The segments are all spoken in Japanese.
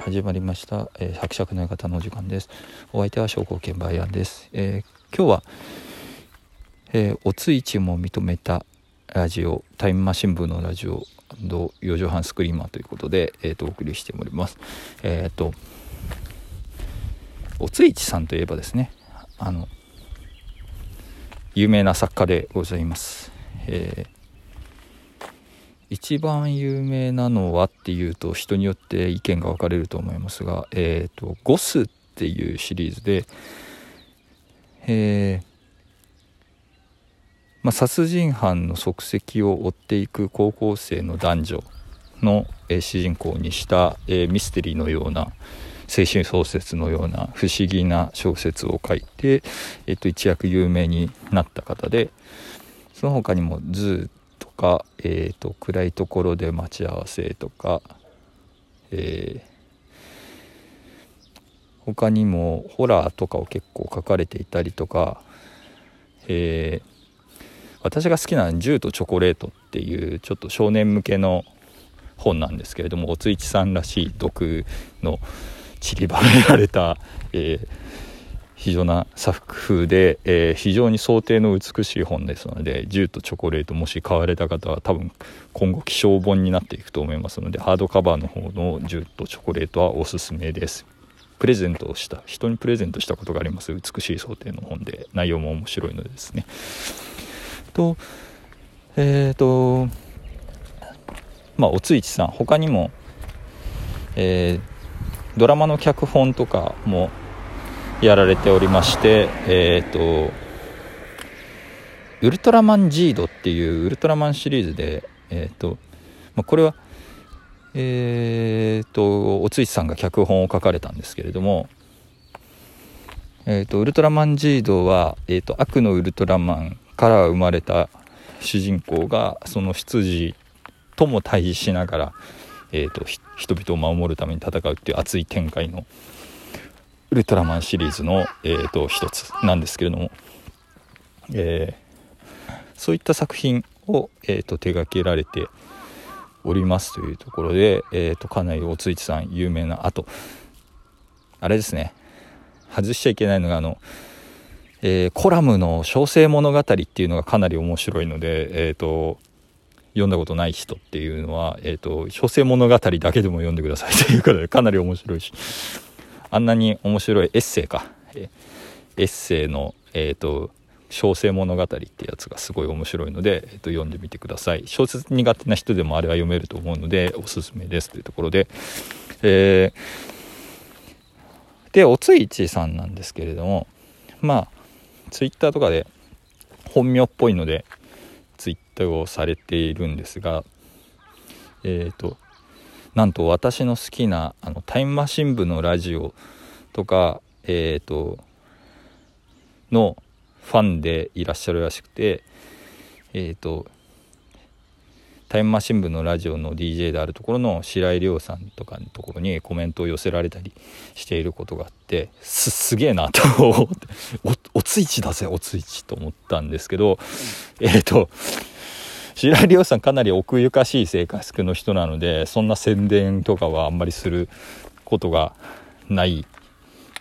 始まりました、えー、伯爵の館のお時間です。お相手は商工券バイアンです、えー、今日は、えー、おついちも認めたラジオタイムマシン部のラジオ4畳半スクリーマーということで、えーと、お送りしております。えっ、ー、とおついちさんといえばですねあの有名な作家でございます、えー一番有名なのはっていうと人によって意見が分かれると思いますが「えーと、ゴス」っていうシリーズで、えーまあ、殺人犯の足跡を追っていく高校生の男女の、えー、主人公にした、えー、ミステリーのような青春小説のような不思議な小説を書いて、えーと、一躍有名になった方でその他にも「ZOO」か、えーと、暗いところで待ち合わせとか、えー、他にもホラーとかを結構書かれていたりとか、えー、私が好きな「銃とチョコレート」っていうちょっと少年向けの本なんですけれどもおついちさんらしい毒の散りばめられた、えー、非常な作風で、えー、非常に想定の美しい本ですので「銃とチョコレート」もし買われた方は多分今後希少本になっていくと思いますのでハードカバーの方の「銃とチョコレート」はおすすめです。プレゼントをした人にプレゼントしたことがあります美しい想定の本で。内容も面白いのでですね。とえっ、ー、とまあおついちさん他にもえー、ドラマの脚本とかもやられておりましてえっ、ー、とウルトラマンジードっていうウルトラマンシリーズでえっ、ー、と、まあ、これはえっ、ー、とおついさんが脚本を書かれたんですけれどもえーと、ウルトラマンジードは、えーと、悪のウルトラマンから生まれた主人公がその執事とも対峙しながら、えーと人々を守るために戦うっていう熱い展開のウルトラマンシリーズの、えーと、一つなんですけれども、えー、そういった作品を、えーと、手掛けられておりますというところで、えーと、かなりおついちさん有名なあとあれですね外しちゃいけないのがあの、えー、コラムの「小生物語」っていうのがかなり面白いので、えー、と読んだことない人っていうのは、えー、と小生物語だけでも読んでくださいということでかなり面白いし。あんなに面白いエッセイか、エッセイの、えーと、小生物語ってやつがすごい面白いので、えーと、読んでみてください。小説苦手な人でもあれは読めると思うのでおすすめですというところで、えー、でおついちさんなんですけれどもまあツイッターとかで本名っぽいのでツイッターをされているんですがえっ、ー、となんと私の好きなあのタイムマシン部のラジオとかえ、ー、とのファンでいらっしゃるらしくてえ、ー、とタイムマシン部のラジオの DJ であるところの白井亮さんとかのところにコメントを寄せられたりしていることがあってすすげえなと思っておおついちだぜおついちと思ったんですけどえっ、ー、と白井亮さんかなり奥ゆかしい性格の人なのでそんな宣伝とかはあんまりすることがない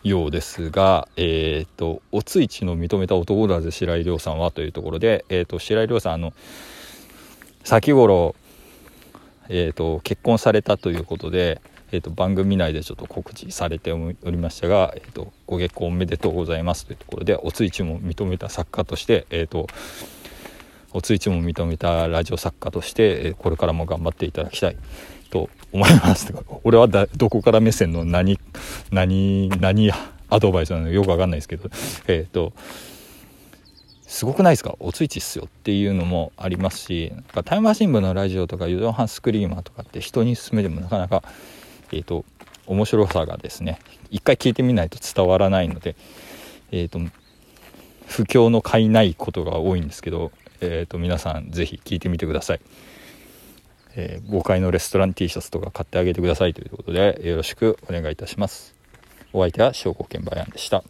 ようですが、えっ、ー、とおついちの認めた男だぜ白井亮さんはというところで、えーと、白井亮さんあの先頃、えーと、結婚されたということで、えーと、番組内でちょっと告知されておりましたが、えー、とご結婚おめでとうございますというところでおついちも認めた作家として、えー、とついちも認めたラジオ作家としてこれからも頑張っていただきたい。と思います。俺はだどこから目線の何何何アドバイスなのかよくわかんないですけど。えっ、ー、とすごくないですか？おついちっすよっていうのもありますしなんかタイムマシン部のラジオとか「ユドハンスクリーマー」とかって人に勧めてもなかなかえっ、ー、と面白さがですね一回聞いてみないと伝わらないのでえっ、ー、と不況の買いないことが多いんですけどえーと、皆さん是非聞いてみてください、えー、5階のレストラン T シャツとか買ってあげてくださいということでよろしくお願いいたします。お相手は証拠券売案でした。